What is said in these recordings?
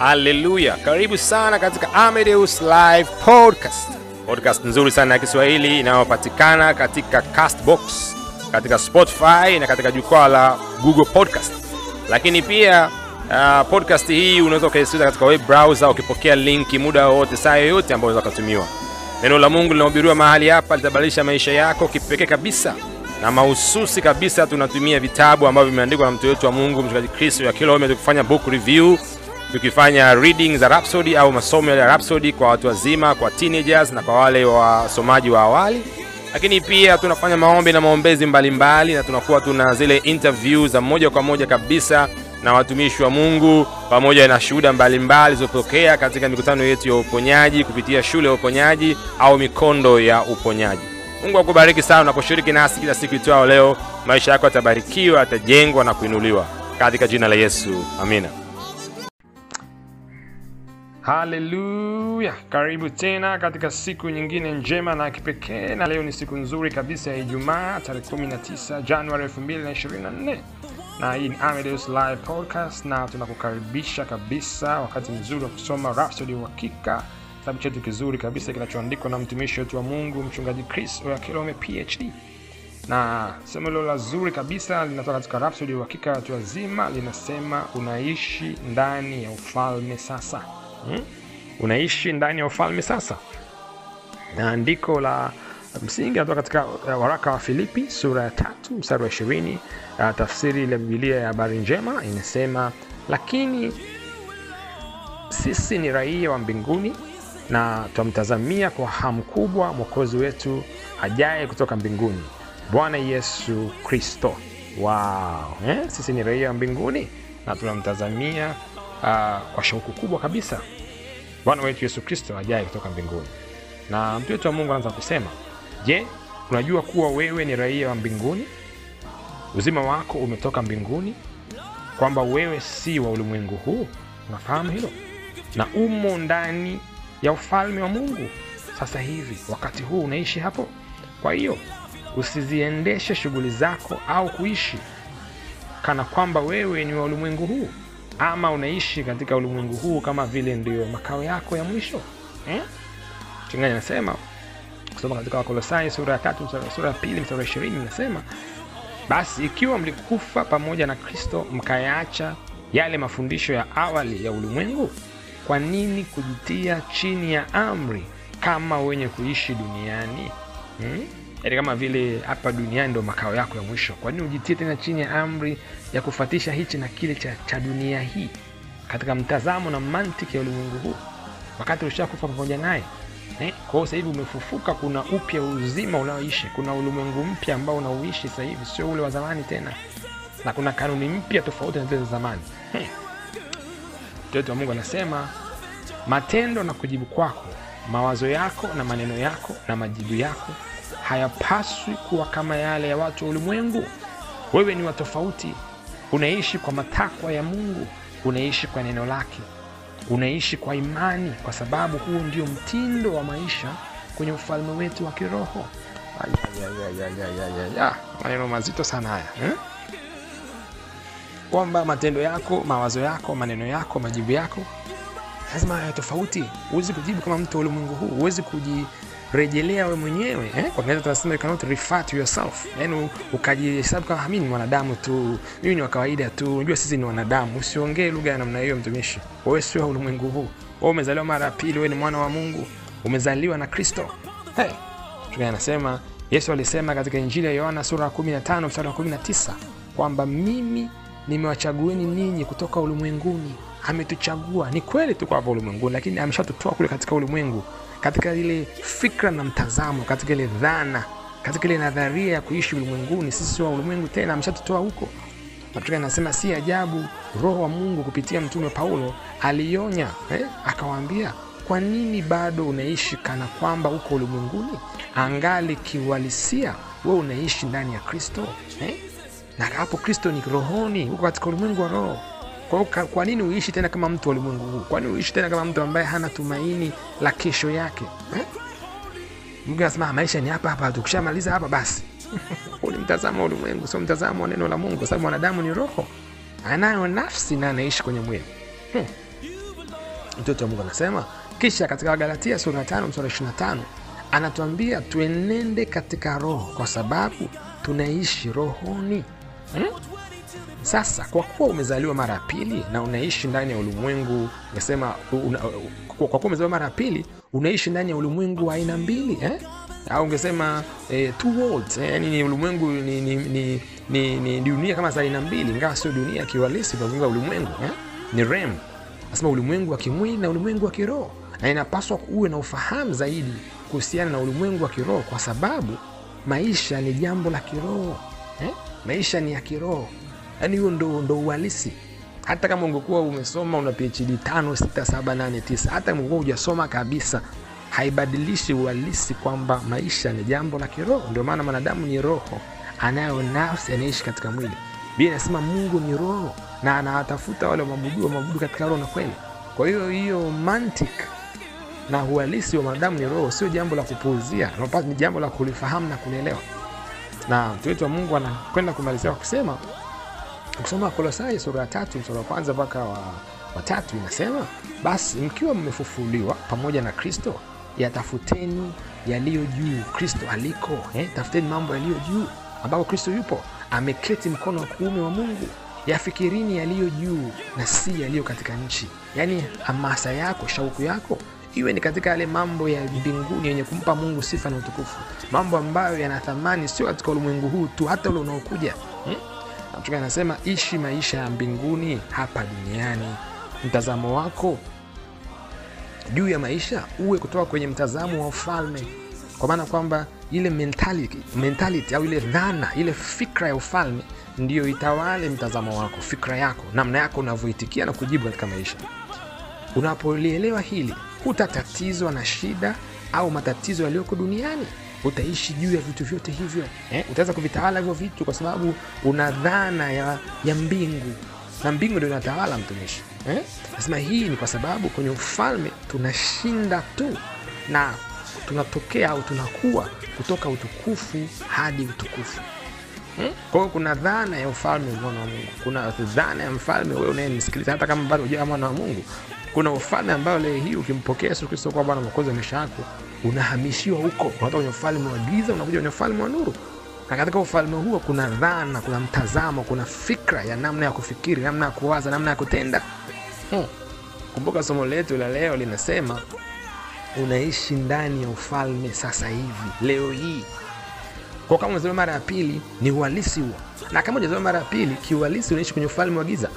Haleluya! Karibu sana katika Amedeus Live Podcast, podcast nzuri sana ya Kiswahili inayopatikana katika Castbox, katika Spotify na katika jukwaa la Google Podcast. Lakini pia uh, podcast hii unaweza ukaisikiliza katika web browser ukipokea linki muda wowote, saa yoyote ambayo unaweza ukatumiwa. Neno la Mungu linahubiriwa mahali hapa litabadilisha maisha yako kipekee kabisa na mahususi kabisa. Tunatumia vitabu ambavyo vimeandikwa na mtu wetu wa Mungu mchungaji Kristo ya Kilome, tukifanya book review, tukifanya reading za Rhapsody au masomo ya Rhapsody kwa watu wazima, kwa teenagers na kwa wale wasomaji wa awali. Lakini pia tunafanya maombi na maombezi mbalimbali, na tunakuwa tuna zile interview za moja kwa moja kabisa na watumishi wa Mungu pamoja na shuhuda mbalimbali zilizotokea katika mikutano yetu ya uponyaji kupitia shule ya uponyaji au mikondo ya uponyaji. Mungu akubariki sana unaposhiriki nasi kila siku itwao leo. Maisha yako yatabarikiwa, yatajengwa na kuinuliwa katika jina la Yesu, amina. Haleluya! Karibu tena katika siku nyingine njema na kipekee, na leo ni siku nzuri kabisa ya Ijumaa tarehe 19 Januari 2024 na hii ni Amedeus Live Podcast, na tunakukaribisha kabisa wakati mzuri wa kusoma Rhapsody Uhakika, kitabu chetu kizuri kabisa kinachoandikwa na mtumishi wetu wa Mungu mchungaji Chris Oyakilome PhD, na somo hilo la zuri kabisa linatoka katika Rhapsody Uhakika watu wazima, linasema unaishi ndani ya ufalme sasa. Hmm? Unaishi ndani ya ufalme sasa, na andiko la msingi natoka katika uh, waraka wa Filipi sura ya tatu mstari wa ishirini. Uh, tafsiri la Biblia ya habari njema inasema, lakini sisi ni raia wa mbinguni na twamtazamia kwa hamu kubwa mwokozi wetu ajaye kutoka mbinguni, Bwana Yesu Kristo. Wow. Eh? Sisi ni raia wa mbinguni na tunamtazamia uh, kwa shauku kubwa kabisa Bwana wetu Yesu Kristo ajaye kutoka mbinguni. Na mtu wetu wa Mungu anaanza kusema Je, unajua kuwa wewe ni raia wa mbinguni? Uzima wako umetoka mbinguni, kwamba wewe si wa ulimwengu huu. Unafahamu hilo, na umo ndani ya ufalme wa Mungu sasa hivi, wakati huu unaishi hapo. Kwa hiyo usiziendeshe shughuli zako au kuishi kana kwamba wewe ni wa ulimwengu huu, ama unaishi katika ulimwengu huu kama vile ndio makao yako ya mwisho eh? Chinganya anasema kusoma katika Wakolosai sura ya tatu sura ya pili mstari wa ishirini inasema basi ikiwa mlikufa pamoja na Kristo mkayaacha yale mafundisho ya awali ya ulimwengu, kwa nini kujitia chini ya amri kama wenye kuishi duniani? Hmm? Yaani kama vile hapa duniani ndo makao yako ya mwisho, kwa nini ujitie tena chini ya amri ya kufatisha hichi na kile cha, cha dunia hii? Katika mtazamo na mantiki ya ulimwengu huu, wakati ulishakufa pamoja naye Eh, kwa hiyo umefufuka, kuna upya uzima unaoishi, kuna ulimwengu mpya ambao unauishi sasa hivi, sio ule wa zamani tena, na kuna kanuni mpya tofauti na zile za zamani. Mtoto wa Mungu anasema matendo na kujibu kwako, mawazo yako na maneno yako na majibu yako hayapaswi kuwa kama yale ya watu wa ulimwengu. Wewe ni wa tofauti, unaishi kwa matakwa ya Mungu, unaishi kwa neno lake unaishi kwa imani, kwa sababu huo ndio mtindo wa maisha kwenye ufalme wetu wa kiroho. Maneno mazito sana haya eh? Kwamba matendo yako, mawazo yako, maneno yako, majibu yako lazima ya tofauti. Huwezi kujibu kama mtu wa ulimwengu huu, huwezi kujirejelea wewe mwenyewe eh? Kwa Kiingereza tunasema you cannot refer to yourself, yani ukajihesabu kama mimi ni mwanadamu tu, mimi ni wa kawaida tu. Unajua sisi ni wanadamu. Usiongee lugha ya namna hiyo, mtumishi. Wewe sio ulimwengu huu, wewe umezaliwa mara ya pili, wewe ni mwana wa Mungu, umezaliwa na Kristo. Hey, anasema Yesu alisema katika Injili ya Yohana sura ya 15 mstari wa 19 kwamba mimi nimewachagueni ninyi kutoka ulimwenguni. Ametuchagua, ni kweli tuko hapa ulimwenguni, lakini ameshatutoa kule katika ulimwengu, katika ile fikra na mtazamo, katika ile dhana, katika ile nadharia ya kuishi ulimwenguni. Sisi wa ulimwengu tena, ameshatutoa huko. Mtume anasema si ajabu Roho wa Mungu kupitia mtume Paulo alionya eh, akawaambia kwa nini bado unaishi kana kwamba uko ulimwenguni, angali kiuhalisia we unaishi ndani ya Kristo eh? na hapo Kristo ni rohoni, huko katika ulimwengu wa roho. Kwa hiyo kwa nini uishi tena kama mtu wa ulimwengu huu? Kwa nini uishi tena kama mtu ambaye hana tumaini la kesho yake eh? Mungu anasema maisha ni hapa hapa, tukishamaliza hapa basi. Huu ni mtazamo wa ulimwengu, sio mtazamo wa neno la Mungu, kwa sababu mwanadamu ni roho, anayo nafsi na anaishi kwenye mwili hmm. mtoto wa mungu anasema kisha katika wagalatia sura ya tano msura 25 anatuambia tuenende katika roho kwa sababu tunaishi rohoni hmm? Sasa kwa kuwa umezaliwa mara ya pili na unaishi ndani ya ulimwengu nasema una, kwa kuwa umezaliwa mara ya pili unaishi ndani ya ulimwengu wa aina mbili eh? au ungesema eh, eh? yani ni ulimwengu ni, ni, ni, ni, ni dunia kama za aina mbili ingawa sio dunia kiwalisi tunazungumza ulimwengu eh? ni rem nasema ulimwengu wa kimwili na ulimwengu wa kiroho na inapaswa uwe na ufahamu zaidi kuhusiana na ulimwengu wa kiroho kwa sababu maisha ni jambo la kiroho eh? maisha ni ya kiroho yaani hiyo ndo, ndo uhalisi. Hata kama ungekuwa umesoma una phd tano sita saba nane tisa hata ungekuwa hujasoma kabisa haibadilishi uhalisi kwamba maisha ni jambo la kiroho. Ndio maana mwanadamu ni roho anayo nafsi anaishi katika mwili. Bia inasema mungu ni roho na anawatafuta wale wamabudu wamabudu katika roho na kweli. Kwa hiyo hiyo mantic na uhalisi wa mwanadamu ni roho sio jambo la kupuuzia ni jambo la kulifahamu na kulielewa. Na mtu wetu wa mungu anakwenda kumalizia kwa kusema ukisoma Wakolosai sura ya tatu msura wa kwanza mpaka wa watatu inasema basi mkiwa mmefufuliwa pamoja na kristo yatafuteni yaliyo juu kristo aliko eh? tafuteni mambo yaliyo juu ambapo kristo yupo ameketi mkono wa kuume wa mungu yafikirini yaliyo juu na si yaliyo katika nchi yaani hamasa yako shauku yako iwe ni katika yale mambo ya mbinguni yenye kumpa mungu sifa na utukufu mambo ambayo yana thamani sio katika ulimwengu huu tu hata ule unaokuja hmm? Mtume anasema ishi maisha ya mbinguni hapa duniani. Mtazamo wako juu ya maisha uwe kutoka kwenye mtazamo wa ufalme. Kwa maana kwamba ile mentality, mentality au ile dhana ile fikra ya ufalme ndiyo itawale mtazamo wako fikra yako namna yako unavyoitikia na kujibu katika maisha. Unapolielewa hili hutatatizwa na shida au matatizo yaliyoko duniani utaishi juu ya vitu vyote hivyo eh? utaweza kuvitawala hivyo vitu kwa sababu una dhana ya, ya mbingu na mbingu ndio inatawala mtumishi eh? hii ni kwa sababu kwenye ufalme tunashinda tu na tunatokea au tunakuwa kutoka utukufu hadi utukufu Hmm? kuna dhana ya ufalme mwana wa mungu kuna dhana ya mfalme wewe unayenisikiliza hata kama bado hujawa mwana wa mungu kuna ufalme ambayo leo hii ukimpokea yesu kristo kuwa bwana mwokozi wa maisha yako unahamishiwa huko. Unatoka kwenye ufalme wa giza unakuja kwenye ufalme wa nuru. Na katika ufalme huo kuna dhana kuna mtazamo kuna fikra ya namna ya kufikiri namna ya kuwaza namna ya kutenda. Hmm. kumbuka somo letu la leo linasema unaishi ndani ya ufalme sasa hivi leo hii. Kwa kama unazaliwa mara ya pili ni uhalisi huo. Na kama ujazaliwa mara ya pili kiuhalisi unaishi kwenye ufalme wa giza.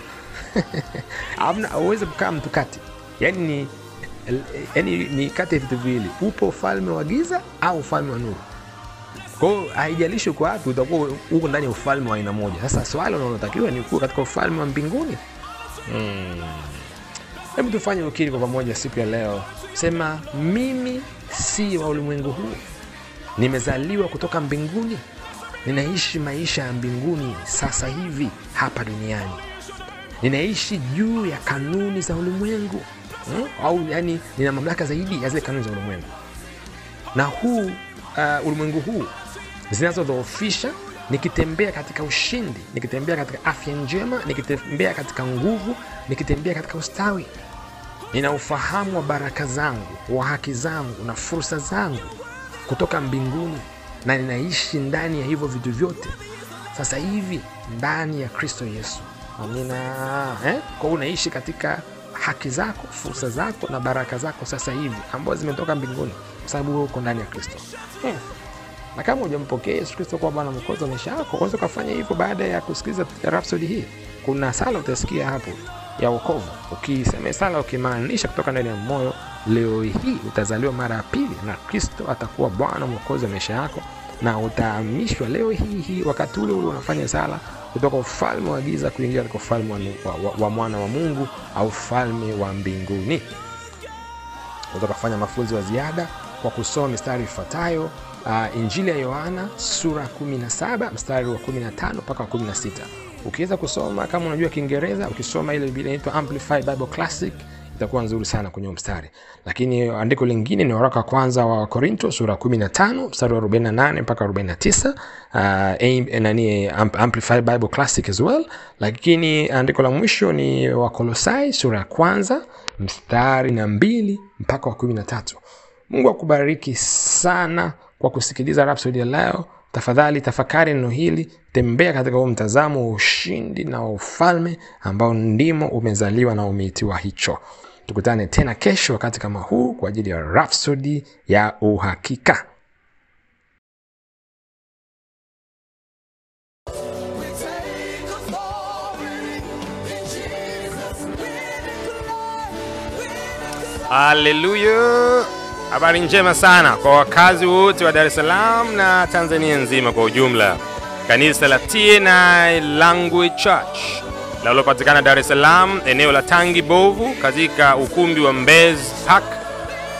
Auwezi kukaa mtu kati. Yaani ni yani ni kati ya vitu viwili upo ufalme wa giza au ufalme wa nuru kwao haijalishi uko wapi utakuwa uko ndani ya ufalme wa aina moja. Sasa swali unalotakiwa ni kuwa katika ufalme wa mbinguni. Hebu hmm. tufanye ukiri kwa pamoja siku ya leo. Sema mimi si wa ulimwengu huu. Nimezaliwa kutoka mbinguni. Ninaishi maisha ya mbinguni sasa hivi hapa duniani. Ninaishi juu ya kanuni za ulimwengu hmm? au yani nina mamlaka zaidi ya zile kanuni za ulimwengu. Na huu uh, ulimwengu huu zinazodhoofisha nikitembea katika ushindi nikitembea katika afya njema nikitembea katika nguvu nikitembea katika ustawi. Nina ufahamu wa baraka zangu wa haki zangu na fursa zangu kutoka mbinguni na ninaishi ndani ya hivyo vitu vyote. Sasa hivi ndani ya kristo yesu. Amina. Eh? kwa unaishi katika haki zako fursa zako na baraka zako sasa hivi ambazo zimetoka mbinguni kwa sababu uko ndani ya kristo. Hmm. na kama hujampokea yesu kristo kuwa bwana mkozi wa maisha yako unaweza ukafanya hivyo baada ya kusikiliza rapsodi hii. Kuna sala utasikia hapo ya wokovu. Ukisema sala ukimaanisha kutoka ndani ya moyo leo hii utazaliwa mara ya pili na kristo atakuwa bwana mwokozi wa maisha yako na utahamishwa leo hii hii wakati ule ule unafanya sala kutoka ufalme wa giza kuingia katika ufalme wa, wa, wa, wa mwana wa mungu au ufalme wa mbinguni. Utakafanya mafunzo ya ziada kwa kusoma mistari ifuatayo uh, injili ya yohana sura 17 mstari wa 15 mpaka wa 16 ukiweza kusoma kama unajua kiingereza ukisoma ile biblia inaitwa amplified bible classic itakuwa nzuri sana kwenye mstari. Lakini andiko lingine ni waraka wa kwanza wa Korinto sura 15 mstari wa 48 mpaka arobaini na tisa uh, nani Amplified Bible Classic as well. Lakini andiko la mwisho ni Wakolosai sura ya kwanza mstari na mbili mpaka wa kumi na tatu. Mungu akubariki sana kwa kusikiliza Rhapsody ya leo. Tafadhali tafakari neno hili, tembea katika huo mtazamo wa ushindi na wa ufalme ambao ndimo umezaliwa na umeitiwa hicho. Tukutane tena kesho wakati kama huu kwa ajili ya Rhapsody ya uhakika. Haleluya! Habari njema sana kwa wakazi wote wa Dar es Salaam na Tanzania nzima kwa ujumla. Kanisa la TNI Language Church linalopatikana Dar es Salaam, eneo la Tangi Bovu, katika ukumbi wa Mbezi Park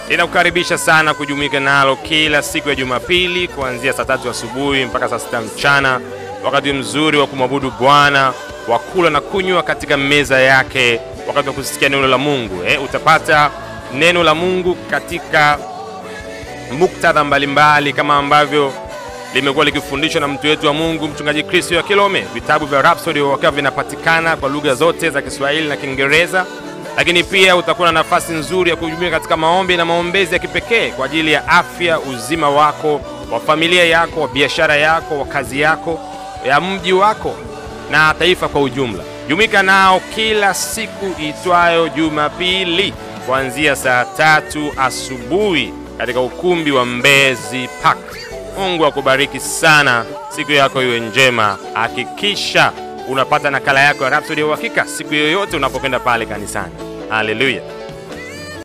linakukaribisha sana kujumuika nalo kila siku ya Jumapili kuanzia saa tatu asubuhi mpaka saa sita mchana, wakati mzuri wa kumwabudu Bwana, wa kula na kunywa katika meza yake, wakati wa kusikia neno la Mungu. Eh, utapata neno la Mungu katika muktadha mbalimbali kama ambavyo limekuwa likifundishwa na mtu wetu wa Mungu mchungaji Kristo ya Kilome. Vitabu vya Rhapsody wakiwa vinapatikana kwa lugha zote za Kiswahili na Kiingereza, lakini pia utakuwa na nafasi nzuri ya kujumuika katika maombi na maombezi ya kipekee kwa ajili ya afya, uzima wako, wa familia yako, wa biashara yako, wa kazi yako, ya mji wako na taifa kwa ujumla. Jumuika nao kila siku itwayo Jumapili kuanzia saa tatu asubuhi katika ukumbi wa Mbezi Park. Mungu akubariki sana, siku yako iwe njema. Hakikisha unapata nakala yako ya Rhapsody ya uhakika siku yoyote unapokwenda pale kanisani. Haleluya!